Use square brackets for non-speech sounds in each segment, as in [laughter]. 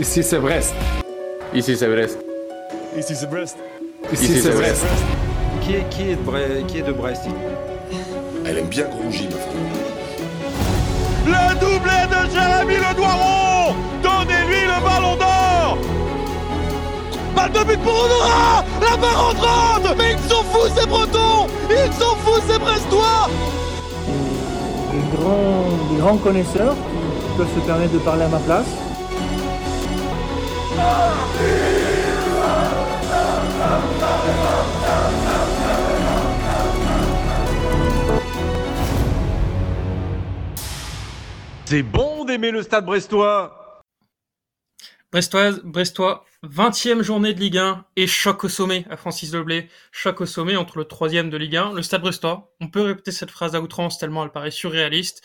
Ici c'est Brest. Ici c'est Brest. Ici c'est Brest. Ici c'est Brest. Qui est, qui est de Brest, qui est de Brest Elle aime bien Grongy, ma femme. Le doublé de Jérémy Le Doiron Donnez-lui le ballon d'or Balle de but pour Honora La barre entrante Mais ils sont fous ces Bretons Ils sont fous ces Brestois des grands, des grands connaisseurs qui peuvent se permettre de parler à ma place. C'est bon d'aimer le stade brestois Brestoise, Brestois, 20e journée de Ligue 1 et choc au sommet à Francis Leblé. Choc au sommet entre le troisième de Ligue 1, le Stade Brestois. On peut répéter cette phrase à outrance tellement elle paraît surréaliste.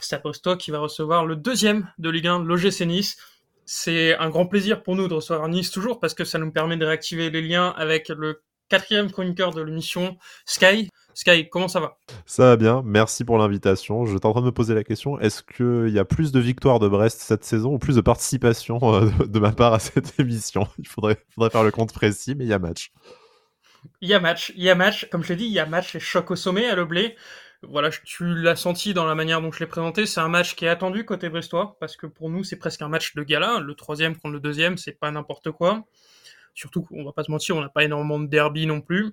Stade Brestois qui va recevoir le deuxième de Ligue 1, l'OGC Nice. C'est un grand plaisir pour nous de recevoir Nice toujours parce que ça nous permet de réactiver les liens avec le quatrième chroniqueur de l'émission, Sky. Sky, comment ça va? Ça va bien, merci pour l'invitation. J'étais en train de me poser la question, est-ce qu'il y a plus de victoires de Brest cette saison ou plus de participation euh, de, de ma part à cette [laughs] émission? Il faudrait, faudrait faire le compte précis, mais il y a match. Il y a match, il y a match, comme je l'ai dit, il y a match et choc au sommet à Leblé. Voilà, tu l'as senti dans la manière dont je l'ai présenté, c'est un match qui est attendu côté brestois, parce que pour nous c'est presque un match de gala, le troisième contre le deuxième, c'est pas n'importe quoi. Surtout qu'on va pas se mentir, on n'a pas énormément de derby non plus.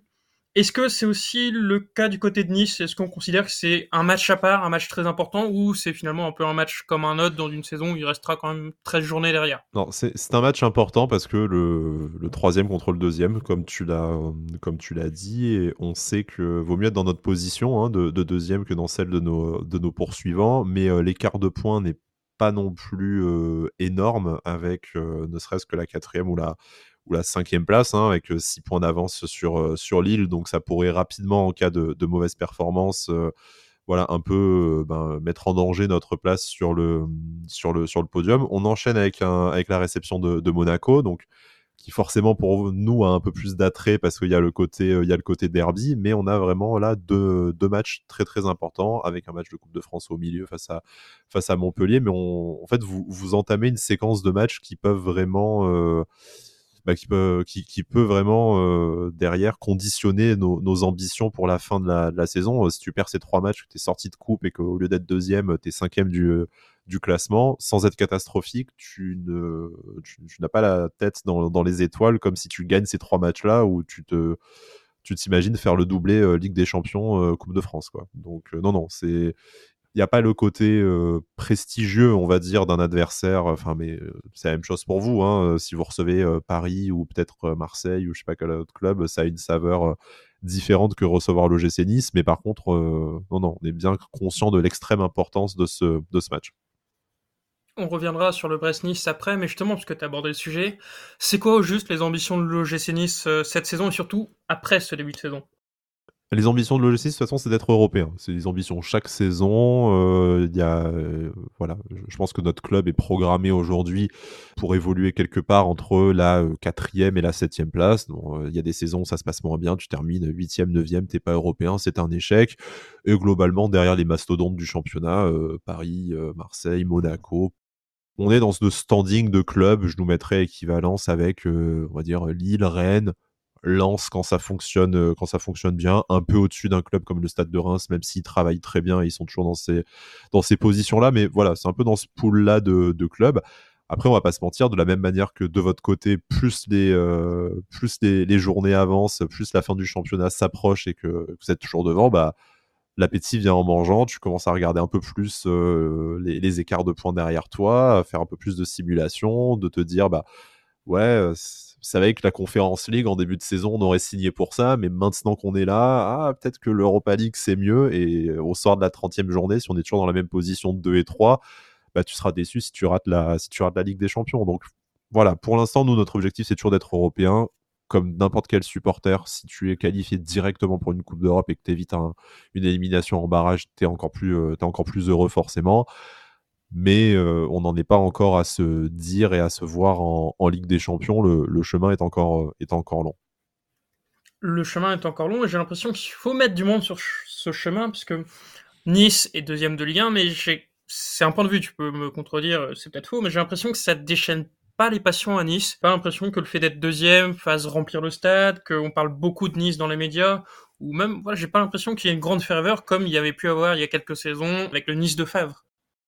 Est-ce que c'est aussi le cas du côté de Nice? Est-ce qu'on considère que c'est un match à part, un match très important, ou c'est finalement un peu un match comme un autre dans une saison où il restera quand même 13 journées derrière? Non, c'est un match important parce que le, troisième contre le deuxième, comme tu l'as dit, et on sait que vaut mieux être dans notre position hein, de, de deuxième que dans celle de nos, de nos poursuivants, mais euh, l'écart de points n'est pas non plus euh, énorme avec euh, ne serait-ce que la quatrième ou la, ou la cinquième place, hein, avec 6 points d'avance sur, euh, sur Lille. Donc ça pourrait rapidement, en cas de, de mauvaise performance, euh, voilà, un peu euh, ben, mettre en danger notre place sur le, sur le, sur le podium. On enchaîne avec, un, avec la réception de, Monaco, donc qui forcément pour nous a un peu plus d'attrait parce qu'il y a le côté y a le côté derby mais on a vraiment là deux, deux matchs très très importants avec un match de Coupe de France au milieu face à face à Montpellier mais on, en fait vous vous entamez une séquence de matchs qui peuvent vraiment euh, bah, qui peut qui, qui peut vraiment euh, derrière conditionner nos, nos, ambitions pour la fin de la, de la saison. Si tu perds ces trois matchs, tu es sorti de coupe et qu'au lieu d'être deuxième, tu es cinquième du, du classement, sans être catastrophique, tu ne tu, n'as pas la tête dans, dans les étoiles comme si tu gagnes ces trois matchs-là où tu te tu t'imagines faire le doublé euh, Ligue des Champions, euh, Coupe de France, quoi. Donc euh, non, non, c'est n'y a pas le côté prestigieux, on va dire, d'un adversaire. Enfin, mais c'est la même chose pour vous. Hein, si vous recevez Paris ou peut-être Marseille ou je sais pas quel autre club, ça a une saveur différente que recevoir le GC Nice. Mais par contre, non, non, on est bien conscient de l'extrême importance de ce, de ce match. On reviendra sur le Brest-Nice après, mais justement, parce que tu as abordé le sujet, c'est quoi au juste les ambitions de l'OGC Nice cette saison et surtout après ce début de saison? Les ambitions de l'OGC, de toute façon, c'est d'être européen. C'est des ambitions chaque saison. Euh, y a, euh, voilà, je pense que notre club est programmé aujourd'hui pour évoluer quelque part entre la quatrième et la septième place. Il y a des saisons où ça se passe moins bien. Tu termines huitième, neuvième, t'es pas européen, c'est un échec. Et globalement, derrière les mastodontes du championnat, euh, Paris, Marseille, Monaco, on est dans ce standing de club. Je nous mettrais équivalence avec, on va dire, Lille, Rennes, Lance quand ça fonctionne euh, quand ça fonctionne bien, un peu au-dessus d'un club comme le Stade de Reims, même s'ils travaillent très bien, ils sont toujours dans ces dans ces positions-là. Mais voilà, c'est un peu dans ce pool-là de, de clubs. Après, on va pas se mentir, de la même manière que de votre côté, plus les euh, plus les, journées avancent, plus la fin du championnat s'approche et que vous êtes toujours devant, bah l'appétit vient en mangeant. Tu commences à regarder un peu plus euh, les, les, écarts de points derrière toi, à faire un peu plus de simulation, de te dire bah ouais savait que la Conférence League en début de saison, on aurait signé pour ça, mais maintenant qu'on est là, ah, peut-être que l'Europa League c'est mieux. Et au soir de la 30e journée, si on est toujours dans la même position de 2 et 3, bah, tu seras déçu si tu rates la, la Ligue des Champions. Donc voilà, pour l'instant, nous, notre objectif, c'est toujours d'être européen. Comme n'importe quel supporter, si tu es qualifié directement pour une Coupe d'Europe et que tu évites un, une élimination en barrage, tu es, euh, es encore plus heureux forcément mais euh, on n'en est pas encore à se dire et à se voir en, Ligue des Champions. Le, chemin est encore, est encore long. Le chemin est encore long et j'ai l'impression qu'il faut mettre du monde sur ce chemin puisque Nice est deuxième de Ligue 1, mais c'est un point de vue, tu peux me contredire, c'est peut-être faux, mais j'ai l'impression que ça déchaîne pas les passions à Nice. Pas l'impression que le fait d'être deuxième fasse remplir le stade, qu'on parle beaucoup de Nice dans les médias, ou même, voilà, j'ai pas l'impression qu'il y ait une grande ferveur comme il y avait pu avoir il y a quelques saisons avec le Nice de Favre.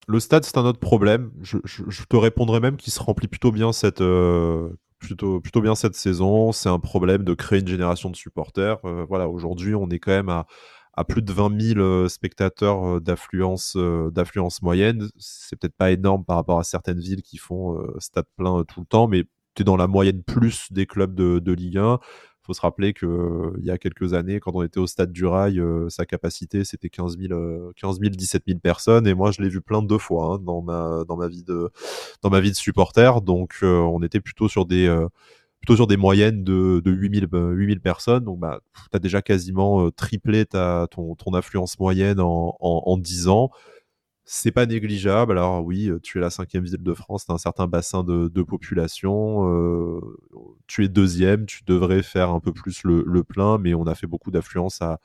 Le stade, c'est un autre problème. Je, te répondrai même qu'il se remplit plutôt bien cette, euh, plutôt, bien cette saison. C'est un problème de créer une génération de supporters. Euh, voilà, aujourd'hui, on est quand même à, à plus de 20 000 euh, spectateurs d'affluence, d'affluence moyenne. C'est peut-être pas énorme par rapport à certaines villes qui font stade plein tout le temps, mais tu es dans la moyenne plus des clubs de, de Ligue 1 faut se rappeler qu'il euh, il y a quelques années, quand on était au stade du Rail, euh, sa capacité c'était 15 000, 15 17 000 personnes. Et moi, je l'ai vu plein de fois hein, dans ma vie de supporter. Donc, euh, on était plutôt sur des moyennes de, de 8000, 8000 personnes. Donc, bah, tu as déjà quasiment triplé ton, ton affluence moyenne en, en, en 10 ans c'est pas négligeable. Alors oui, euh, tu es la cinquième ville de France, tu as un certain bassin de, population, euh, tu es deuxième, tu devrais faire un peu plus le, plein, mais on a fait beaucoup d'affluence à,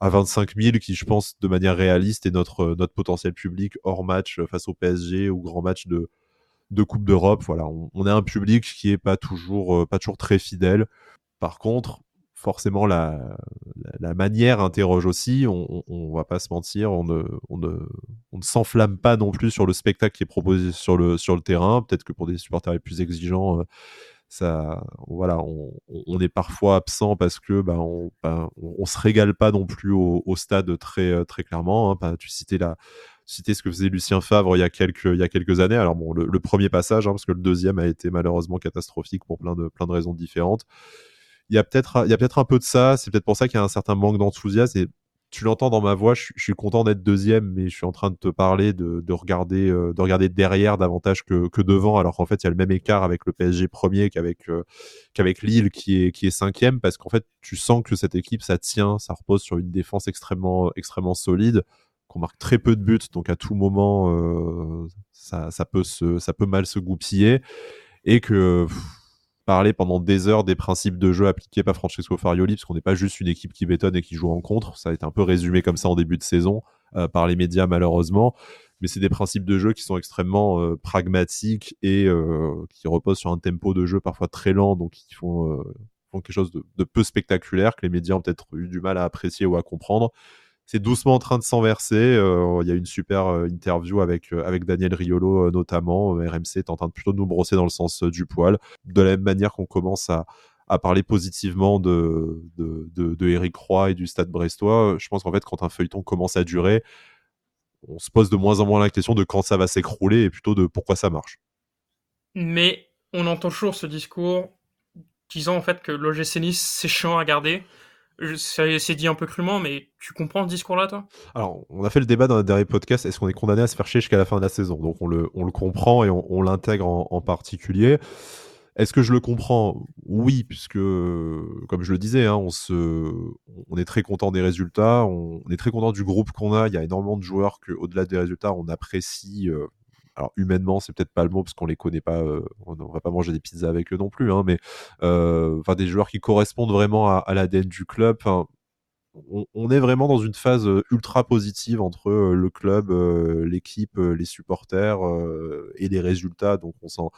à 25 000, qui je pense de manière réaliste est notre, notre potentiel public hors match face au PSG ou grand match de, Coupe d'Europe. Voilà, on, a un public qui est pas toujours, euh, pas toujours très fidèle. Par contre, forcément la, manière interroge aussi. On, on, va pas se mentir, on ne, ne, ne s'enflamme pas non plus sur le spectacle qui est proposé sur le, terrain. Peut-être que pour des supporters les plus exigeants, euh, ça, voilà, on, est parfois absent parce que bah, on, bah, se régale pas non plus au, stade très, euh, très clairement. Hein. Bah, tu citais citer ce que faisait Lucien Favre il y a quelques, années. Alors bon, le, premier passage, hein, parce que le deuxième a été malheureusement catastrophique pour plein de raisons différentes il y a peut-être peut-être un peu de ça. C'est peut-être pour ça qu'il y a un certain manque d'enthousiasme. Tu l'entends dans ma voix. Je, suis content d'être deuxième, mais je suis en train de te parler de, de regarder euh, de regarder derrière davantage que, que devant. Alors qu'en fait, il y a le même écart avec le PSG premier qu'avec euh, qu'avec Lille qui est qui est cinquième, parce qu'en fait, tu sens que cette équipe ça tient, ça repose sur une défense extrêmement extrêmement solide qu'on marque très peu de buts, donc à tout moment, euh, ça, ça, peut se, ça peut mal se goupiller, et que parler pendant des heures des principes de jeu appliqués par Francesco Farioli, parce qu'on n'est pas juste une équipe qui bétonne et qui joue en contre. Ça a été un peu résumé comme ça en début de saison euh, par les médias malheureusement. Mais c'est des principes de jeu qui sont extrêmement euh, pragmatiques et euh, qui reposent sur un tempo de jeu parfois très lent, donc qui font, quelque chose de, de, peu spectaculaire que les médias ont peut-être eu du mal à apprécier ou à comprendre c'est doucement en train de s'enverser. Euh, il y a une super euh, interview avec, euh, avec Daniel Riolo notamment. RMC est en train de plutôt nous brosser dans le sens du poil. De la même manière qu'on commence à, à parler positivement de, de, de, Eric Roy et du stade brestois, je pense qu'en fait, quand un feuilleton commence à durer, on se pose de moins en moins la question de quand ça va s'écrouler et plutôt de pourquoi ça marche. Mais on entend toujours ce discours disant en fait que l'OGC Nice c'est chiant à garder c'est dit un peu crûment, mais tu comprends ce discours-là, toi? Alors, on a fait le débat dans le dernier podcast. Est-ce qu'on est condamné à se faire chier jusqu'à la fin de la saison? Donc, on le, on le comprend et on, on l'intègre en, particulier. Est-ce que je le comprends? Oui, puisque, comme je le disais, hein, on, se, on est très content des résultats, on, est très content du groupe qu'on a. Il y a énormément de joueurs que, au-delà des résultats, on apprécie. Alors humainement c'est peut-être pas le mot parce qu'on les connaît pas euh, on, va pas manger des pizzas avec eux non plus hein, mais euh, enfin des joueurs qui correspondent vraiment à, à l'ADN du club on, on, est vraiment dans une phase euh, ultra positive entre le club l'équipe les supporters et les résultats donc on s'en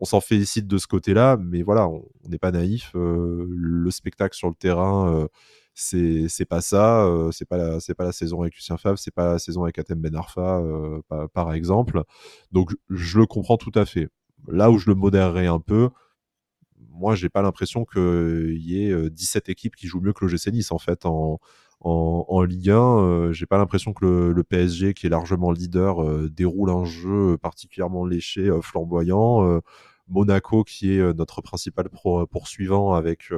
on félicite de ce côté-là mais voilà on n'est pas naïf le spectacle sur le terrain c'est pas ça euh, c'est pas c'est pas la saison avec Lucien Favre c'est pas la saison avec Atem Ben Arfa euh, par, exemple donc je le comprends tout à fait là où je le modérerai un peu moi j'ai pas l'impression qu'il y ait 17 euh, équipes qui jouent mieux que l'OGC Nice en fait en en, en Ligue 1, j'ai pas l'impression que le, le, PSG, qui est largement leader, déroule un jeu particulièrement léché, flamboyant. Monaco, qui est notre principal poursuivant avec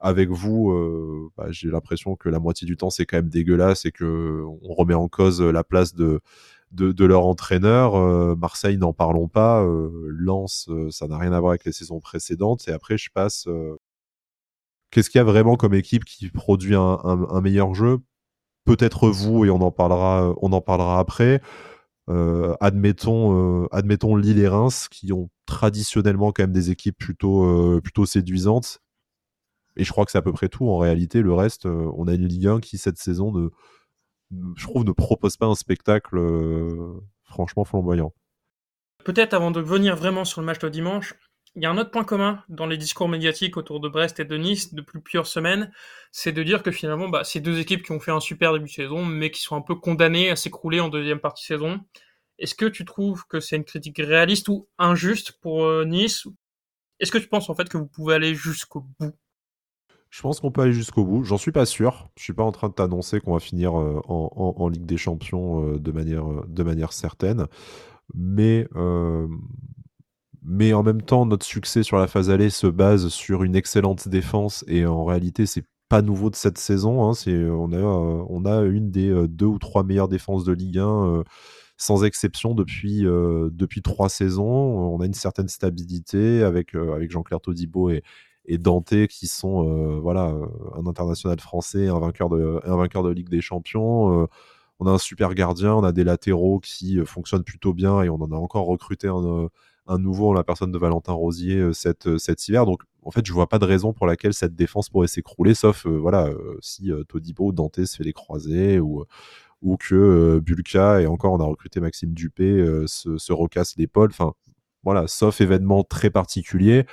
avec vous, euh, bah, j'ai l'impression que la moitié du temps c'est quand même dégueulasse et que on remet en cause la place de de, de leur entraîneur. Euh, Marseille, n'en parlons pas. Euh, Lens, euh, ça n'a rien à voir avec les saisons précédentes. Et après, je passe. Euh, qu'est-ce qu'il y a vraiment comme équipe qui produit un, un, un meilleur jeu? Peut-être vous, et on en parlera, on en parlera après. Euh, admettons, euh, admettons Lille et Reims, qui ont traditionnellement quand même des équipes plutôt, euh, plutôt séduisantes. Et je crois que c'est à peu près tout. En réalité, le reste, euh, on a une Ligue 1 qui, cette saison, ne, je trouve, ne propose pas un spectacle franchement flamboyant. Peut-être avant de venir vraiment sur le match de dimanche, il y a un autre point commun dans les discours médiatiques autour de Brest et de Nice depuis plusieurs semaines, c'est de dire que finalement, bah, c'est deux équipes qui ont fait un super début de saison, mais qui sont un peu condamnées à s'écrouler en deuxième partie de saison. Est-ce que tu trouves que c'est une critique réaliste ou injuste pour euh, Nice? Est-ce que tu penses en fait que vous pouvez aller jusqu'au bout? Je pense qu'on peut aller jusqu'au bout. J'en suis pas sûr. Je suis pas en train de t'annoncer qu'on va finir euh, en, Ligue des Champions euh, de, manière, de manière certaine. Mais mais en même temps, notre succès sur la phase allée se base sur une excellente défense et en réalité, c'est pas nouveau de cette saison. Hein. on, a, euh, on a une des euh, deux ou trois meilleures défenses de Ligue 1 euh, sans exception depuis, depuis trois saisons. On a une certaine stabilité avec, avec Jean-Claire Todibo et, et Dante qui sont voilà, un international français, un vainqueur de, un vainqueur de Ligue des Champions. on a un super gardien, on a des latéraux qui fonctionnent plutôt bien et on en a encore recruté un un nouveau en la personne de Valentin Rosier euh, cet, euh, hiver. Donc en fait, je vois pas de raison pour laquelle cette défense pourrait s'écrouler, sauf euh, voilà si Todibo Dante se fait les croisés ou ou que Bulka et encore on a recruté Maxime Dupé se, se recasse l'épaule. Enfin voilà, sauf événement très particulier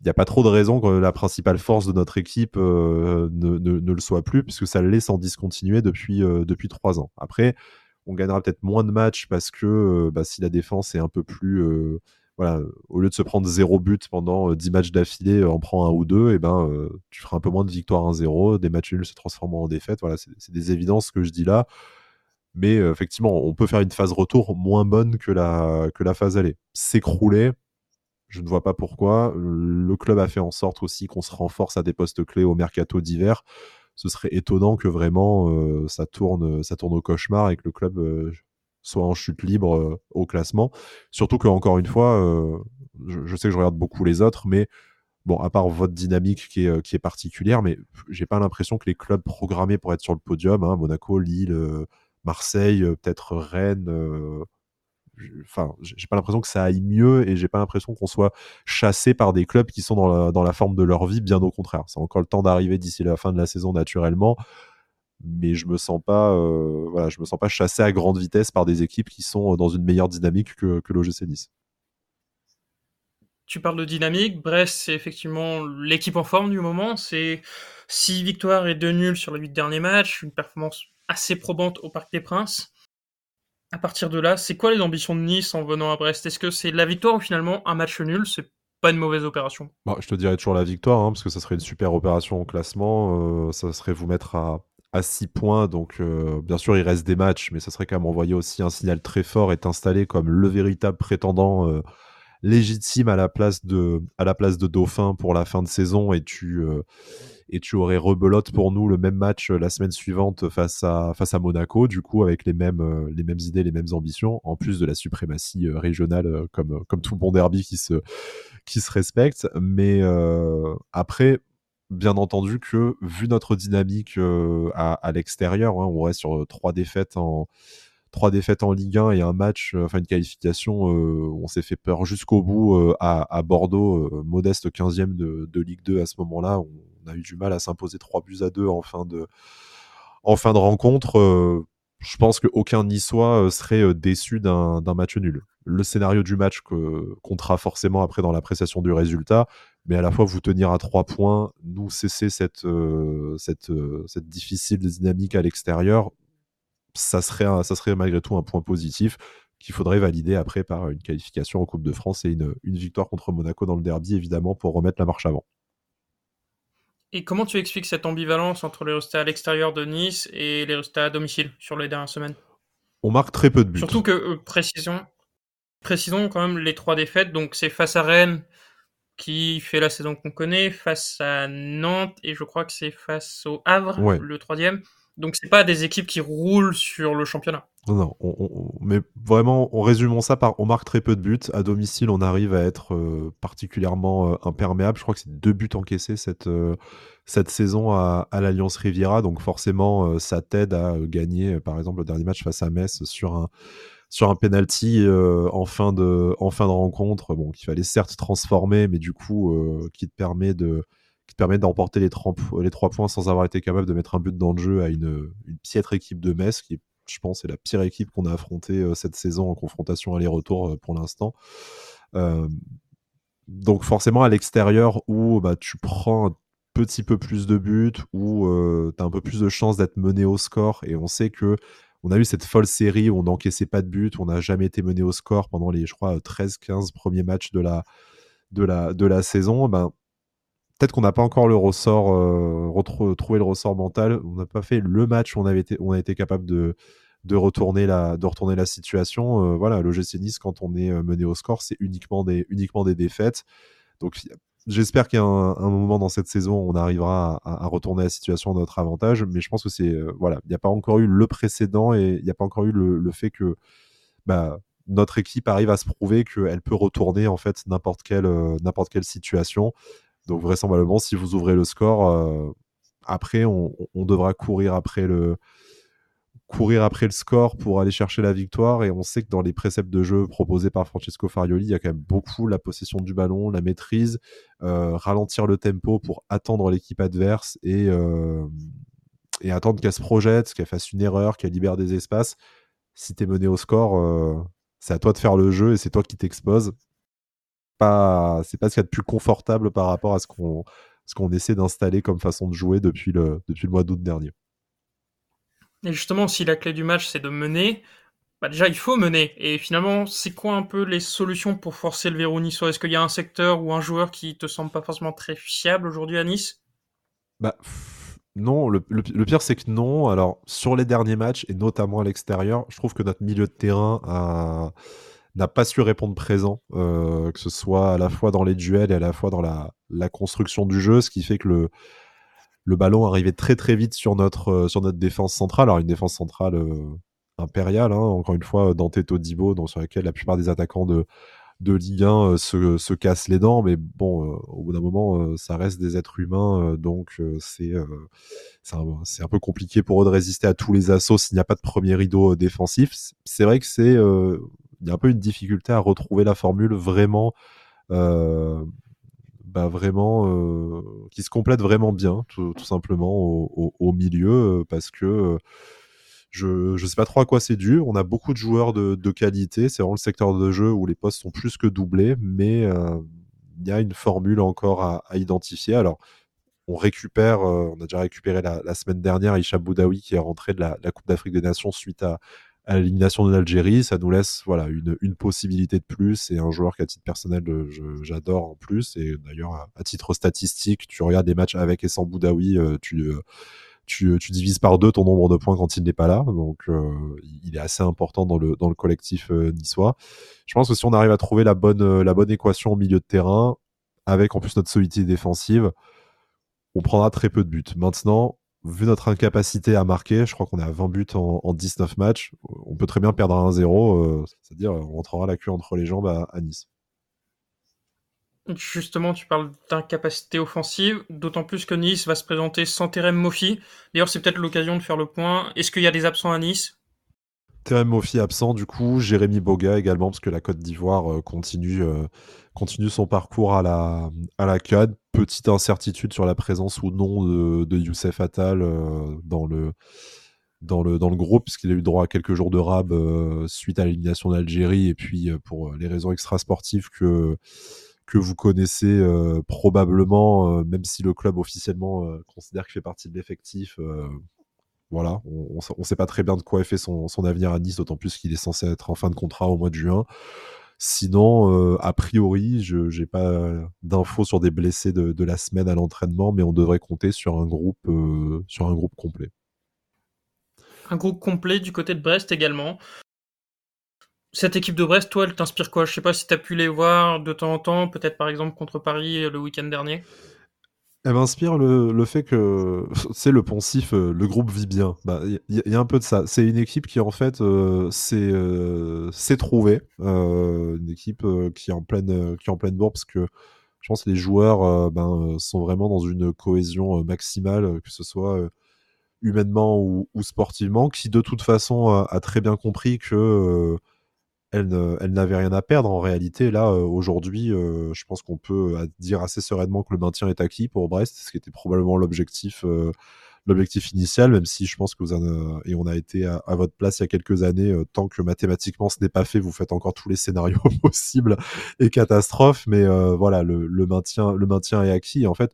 il n'y a pas trop de raison que la principale force de notre équipe ne, ne, le soit plus, puisque ça le laisse en discontinuer depuis, depuis trois ans. Après, on gagnera peut-être moins de matchs parce que bah, si la défense est un peu plus au lieu de se prendre zéro but pendant 10 euh, matchs d'affilée, en prend un ou deux, et ben tu feras un peu moins de victoires 1-0, des matchs nuls se transforment en défaites. Voilà, c'est des évidences que je dis là. Mais effectivement, on peut faire une phase retour moins bonne que la, que la phase allée. S'écrouler, je ne vois pas pourquoi. Le club a fait en sorte aussi qu'on se renforce à des postes clés au mercato d'hiver ce serait étonnant que vraiment euh, ça, tourne, ça tourne au cauchemar et que le club euh, soit en chute libre euh, au classement. Surtout que, encore une fois, je, sais que je regarde beaucoup les autres, mais bon, à part votre dynamique qui est, qui est particulière, mais j'ai pas l'impression que les clubs programmés pour être sur le podium, hein, Monaco, Lille, Marseille, peut-être Rennes, enfin, j'ai pas l'impression que ça aille mieux et j'ai pas l'impression qu'on soit chassé par des clubs qui sont dans la, forme de leur vie, bien au contraire. C'est encore le temps d'arriver d'ici la fin de la saison naturellement, mais je me sens pas, euh, voilà, je me sens pas chassé à grande vitesse par des équipes qui sont dans une meilleure dynamique que, que l'OGC Nice. Tu parles de dynamique, Brest c'est effectivement l'équipe en forme du moment, c'est 6 victoires et 2 nuls sur les 8 derniers matchs, une performance assez probante au Parc des Princes à partir de là, c'est quoi les ambitions de Nice en venant à Brest? Est-ce que c'est la victoire ou finalement un match nul? C'est pas une mauvaise opération. Bah, je te dirais toujours la victoire, hein, parce que ça serait une super opération au classement. Euh, ça serait vous mettre à, à 6 points. Donc, euh, bien sûr, il reste des matchs, mais ça serait quand même envoyer aussi un signal très fort et t'installer comme le véritable prétendant euh, légitime à la, place de, à la place de Dauphin pour la fin de saison. Et tu et tu aurais rebelote pour nous le même match euh, la semaine suivante face à, face à Monaco, du coup avec les mêmes, euh, les mêmes idées, les mêmes ambitions, en plus de la suprématie euh, régionale comme, comme tout bon derby qui se, qui se respecte. Mais après, bien entendu que vu notre dynamique à, à l'extérieur, hein, on reste sur trois défaites en trois défaites en Ligue 1 et un match, enfin une qualification, on s'est fait peur jusqu'au bout à, à, Bordeaux, modeste 15e de, Ligue 2 à ce moment-là. On, a eu du mal à s'imposer 3 buts à 2 en fin de, en fin de rencontre. Euh, je pense qu'aucun Niçois euh, serait euh, déçu d'un match nul. Le scénario du match comptera forcément après dans l'appréciation du résultat, mais à la fois vous tenir à 3 points, nous cesser cette, cette difficile dynamique à l'extérieur, ça serait, ça serait malgré tout un point positif qu'il faudrait valider après par une qualification en Coupe de France et une, une victoire contre Monaco dans le derby, évidemment, pour remettre la marche avant. Et comment tu expliques cette ambivalence entre les résultats à l'extérieur de Nice et les résultats à domicile sur les dernières semaines? On marque très peu de buts. Surtout que, euh, précisons, précisons quand même les trois défaites. Donc c'est face à Rennes qui fait la saison qu'on connaît, face à Nantes et je crois que c'est face au Havre, le troisième. Donc c'est pas des équipes qui roulent sur le championnat. Non, mais vraiment, on résumons ça on marque très peu de buts. À domicile, on arrive à être euh, particulièrement euh, imperméable. Je crois que c'est deux buts encaissés cette, euh, saison à, l'Alliance Riviera. Donc forcément, ça t'aide à gagner, par exemple, le dernier match face à Metz sur un, sur penalty en, fin de, en fin de rencontre. Bon, qu'il fallait certes transformer, mais du coup, qui te permet de qui permet d'emporter les, les trois points sans avoir été capable de mettre un but dans le jeu à une, une piètre équipe de Metz qui je pense, est la pire équipe qu'on a affrontée cette saison en confrontation aller-retour pour l'instant. donc forcément à l'extérieur où bah, tu prends un petit peu plus de buts, où tu as un peu plus de chances d'être mené au score, et on sait que on a eu cette folle série où on n'encaissait pas de buts, on n'a jamais été mené au score pendant les, je crois, 13-15 premiers matchs de la, de la, de la saison. Ben, peut-être qu'on n'a pas encore le ressort, euh, le ressort mental. On n'a pas fait le match où on, avait on a été capable de, de, retourner, la, de retourner la situation. Euh, voilà, le GC Nice, quand on est euh, mené au score, c'est uniquement des, uniquement des défaites. Donc J'espère y a un, moment dans cette saison on arrivera à, retourner la situation à notre avantage, mais je pense que c'est euh, voilà, il n'y a pas encore eu le précédent et il n'y a pas encore eu le, fait que bah, notre équipe arrive à se prouver qu'elle peut retourner en fait n'importe quelle euh, n'importe quelle situation. Donc vraisemblablement, si vous ouvrez le score, euh, après on, devra courir après le score pour aller chercher la victoire. Et on sait que dans les préceptes de jeu proposés par Francesco Farioli, il y a quand même beaucoup la possession du ballon, la maîtrise, euh, ralentir le tempo pour attendre l'équipe adverse et, euh, et attendre qu'elle se projette, qu'elle fasse une erreur, qu'elle libère des espaces. Si tu es mené au score, c'est à toi de faire le jeu et c'est toi qui t'exposes. Pas, c'est pas ce qu'il y a de plus confortable par rapport à ce qu'on, ce qu'on essaie d'installer comme façon de jouer depuis le, depuis le mois d'août dernier. Et justement, si la clé du match c'est de mener, bah déjà il faut mener. Et finalement, c'est quoi un peu les solutions pour forcer le verrou niçois Est-ce qu'il y a un secteur ou un joueur qui te semble pas forcément très fiable aujourd'hui à Nice? Bah non, le, pire c'est que non. Alors sur les derniers matchs et notamment à l'extérieur, je trouve que notre milieu de terrain n'a pas su répondre présent, euh, que ce soit à la fois dans les duels et à la fois dans la, construction du jeu, ce qui fait que le ballon arrivait très très vite sur notre, euh, sur notre défense centrale. Alors une défense centrale euh, impériale, hein, encore une fois, Dante Todibo, donc, sur laquelle la plupart des attaquants de, de Ligue 1 euh, se, se, cassent les dents, mais bon, au bout d'un moment, ça reste des êtres humains, donc c'est c'est un, peu compliqué pour eux de résister à tous les assauts s'il n'y a pas de premier rideau défensif. C'est vrai que c'est il y a un peu une difficulté à retrouver la formule vraiment bah, vraiment euh, qui se complète vraiment bien, tout, simplement au, milieu, euh, parce que euh, je ne sais pas trop à quoi c'est dû. On a beaucoup de joueurs de, qualité. C'est vraiment le secteur de jeu où les postes sont plus que doublés, mais il y a une formule encore à, identifier. Alors, on récupère, on a déjà récupéré la, semaine dernière Isha Boudaoui qui est rentré de la Coupe d'Afrique des Nations suite à, à l'élimination de l'Algérie, ça nous laisse voilà une, une, possibilité de plus et un joueur qu'à titre personnel j'adore en plus et d'ailleurs à, titre statistique, tu regardes des matchs avec et sans Boudaoui, euh, tu, euh, tu, tu, divises par deux ton nombre de points quand il n'est pas là, donc euh, il est assez important dans le dans le collectif niçois. Je pense que si on arrive à trouver la bonne la bonne équation au milieu de terrain avec en plus notre solidité défensive, on prendra très peu de buts. Maintenant, vu notre incapacité à marquer, je crois qu'on est à 20 buts en, 19 matchs, on peut très bien perdre à 1-0, euh, c'est-à-dire on rentrera la queue entre les jambes à, Nice. Justement, tu parles d'incapacité offensive, d'autant plus que Nice va se présenter sans Terem Mofi. D'ailleurs, c'est peut-être l'occasion de faire le point. Est-ce qu'il y a des absents à Nice? Terem Mofi absent, du coup, Jérémy Boga également, parce que la Côte d'Ivoire euh, continue, euh, continue son parcours à la, à la CAD. Petite incertitude sur la présence ou non de, de Youssef Attal euh, dans, le, dans, le, dans le groupe, puisqu'il a eu droit à quelques jours de rab euh, suite à l'élimination d'Algérie, et puis euh, pour les raisons extrasportives que, que vous connaissez probablement, même si le club officiellement considère qu'il fait partie de l'effectif. voilà, on ne sait pas très bien de quoi est fait son, son avenir à Nice, d'autant plus qu'il est censé être en fin de contrat au mois de juin. Sinon, euh, a priori, je n'ai pas d'infos sur des blessés de, la semaine à l'entraînement, mais on devrait compter sur un groupe, euh, sur un groupe complet. Un groupe complet du côté de Brest également. Cette équipe de Brest, toi, elle t'inspire quoi? Je sais pas si tu as pu les voir de temps en temps, peut-être par exemple contre Paris le week-end dernier. Elle m'inspire le, le, fait que, [laughs] c'est le poncif, euh, le groupe vit bien. Il bah, y, a un peu de ça. C'est une équipe qui, en fait, euh, s'est euh, trouvée. Euh, une équipe qui, est en pleine, qui est en pleine parce que je pense que les joueurs ben, sont vraiment dans une cohésion maximale, que ce soit humainement ou, sportivement, qui, de toute façon, a très bien compris que elle, n'avait rien à perdre en réalité. Là, euh, aujourd'hui, euh, je pense qu'on peut euh, dire assez sereinement que le maintien est acquis pour Brest, ce qui était probablement l'objectif l'objectif initial, même si je pense que vous en et on a été à, votre place il y a quelques années, tant que mathématiquement ce n'est pas fait, vous faites encore tous les scénarios [laughs] possibles et catastrophes, mais voilà, le, maintien, est acquis. en fait,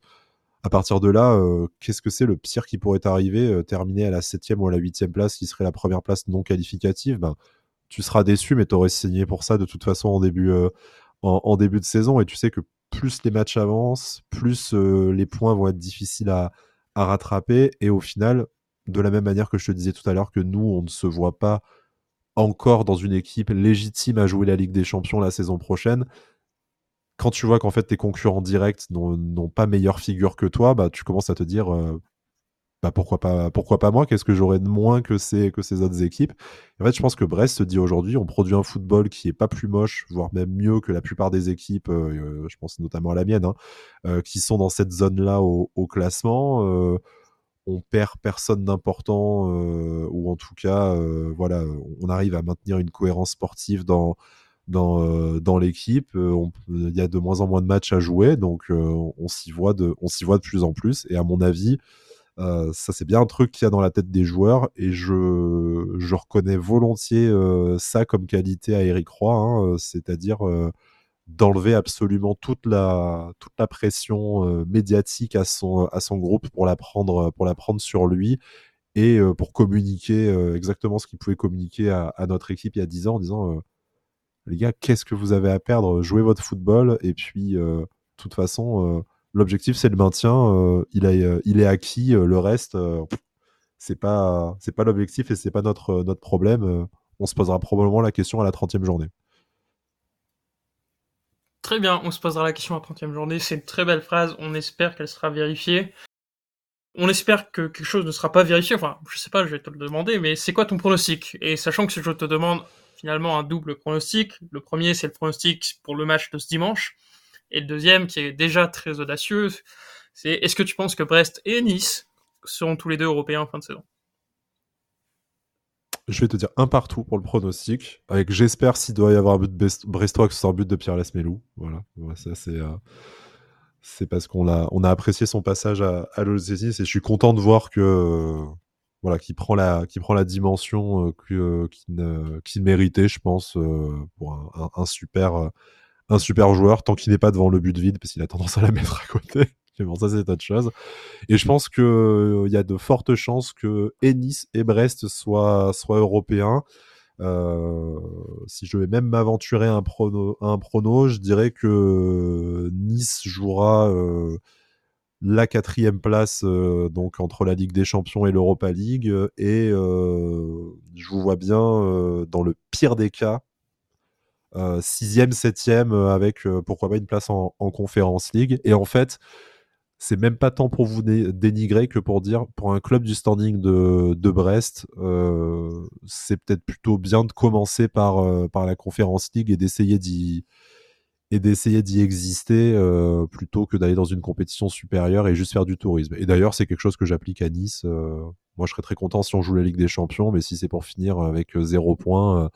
à partir de là, qu'est-ce que c'est le pire qui pourrait arriver, terminer à la septième ou à la huitième place, qui serait la première place non qualificative? Ben, tu seras déçu, mais tu aurais signé pour ça de toute façon en début, en, début de saison, et tu sais que plus les matchs avancent, plus les points vont être difficiles à, à rattraper. Et au final, de la même manière que je te disais tout à l'heure que nous, on ne se voit pas encore dans une équipe légitime à jouer la Ligue des Champions la saison prochaine, quand tu vois qu'en fait tes concurrents directs n'ont pas meilleure figure que toi, bah tu commences à te dire euh, bah pourquoi pas pourquoi pas moi Qu'est-ce que j'aurais de moins que ces que ces autres équipes? En fait, je pense que Brest se dit aujourd'hui, on produit un football qui est pas plus moche, voire même mieux que la plupart des équipes. Euh, je pense notamment à la mienne, hein, euh, qui sont dans cette zone-là au, classement. Euh, on perd personne d'important, ou en tout cas, voilà, on arrive à maintenir une cohérence sportive dans l'équipe. Il y a de moins en moins de matchs à jouer, donc on s'y voit de on s'y voit de plus en plus. Et à mon avis euh, ça, c'est bien un truc qu'il y a dans la tête des joueurs et je, je reconnais volontiers euh, ça comme qualité à Eric Roy, hein, euh, c'est-à-dire d'enlever absolument toute la, toute la pression médiatique à son, à son groupe pour la prendre, pour la prendre sur lui et pour communiquer exactement ce qu'il pouvait communiquer à, à, notre équipe il y a 10 ans en disant les gars, qu'est-ce que vous avez à perdre? Jouez votre football et puis, de toute façon l'objectif c'est le maintien. Euh, il, euh, il est acquis. Euh, le reste, c'est pas c'est pas l'objectif et c'est pas notre notre problème. on se posera probablement la question à la 30e journée. Très bien, on se posera la question à la 30e journée. C'est une très belle phrase. On espère qu'elle sera vérifiée. On espère que quelque chose ne sera pas vérifié. Enfin, je sais pas, je vais te le demander, mais c'est quoi ton pronostic? Et sachant que je te demande finalement un double pronostic, le premier c'est le pronostic pour le match de ce dimanche. Et le deuxième, qui est déjà très audacieux, c'est est-ce que tu penses que Brest et Nice seront tous les deux européens en fin de saison? Je vais te dire un partout pour le pronostic, avec j'espère s'il doit y avoir un but de Brestois que ce soit un but de Pierre Lesmelou. Voilà, ça c'est euh, c'est parce qu'on a on a apprécié son passage à, à et je suis content de voir que voilà qui prend la prend la dimension euh, qu'il méritait, je pense, euh, pour un super un super joueur tant qu'il n'est pas devant le but vide parce qu'il a tendance à la mettre à côté. [laughs] Mais bon, ça c'est autre chose. Et je pense que il y a de fortes chances que Nice et Brest soient, européens. Euh, si je vais même m'aventurer un prono, un prono, je dirais que Nice jouera euh, la quatrième place euh, donc entre la Ligue des Champions et l'Europa League et je vous vois bien dans le pire des cas euh, sixième, septième, euh, avec euh, pourquoi pas une place en, en Conférence League. Et en fait, c'est même pas tant pour vous dénigrer que pour dire pour un club du standing de, de Brest, euh, c'est peut-être plutôt bien de commencer par, euh, par la Conférence League et d'essayer d'y et d'essayer d'y exister euh, plutôt que d'aller dans une compétition supérieure et juste faire du tourisme. Et d'ailleurs, c'est quelque chose que j'applique à Nice. moi, je serais très content si on joue la Ligue des Champions, mais si c'est pour finir avec zéro point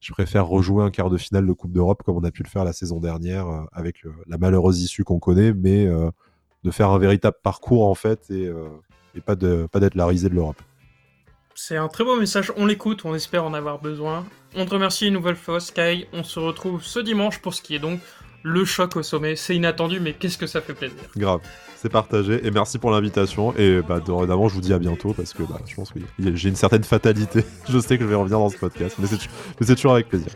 je préfère rejouer un quart de finale de Coupe d'Europe comme on a pu le faire la saison dernière euh, avec euh, la malheureuse issue qu'on connaît, mais euh, de faire un véritable parcours en fait et, pas d'être la risée de l'Europe. C'est un très beau message, on l'écoute, on espère en avoir besoin. On te remercie une nouvelle fois Sky, on se retrouve ce dimanche pour ce qui est donc le choc au sommet. C'est inattendu mais qu'est-ce que ça fait plaisir. Grave c'est partagé. Et merci pour l'invitation. Et bah, dorénavant, je vous dis à bientôt parce que bah, je pense que j'ai une certaine fatalité. [laughs] je sais que je vais revenir dans ce podcast, mais c'est toujours avec plaisir.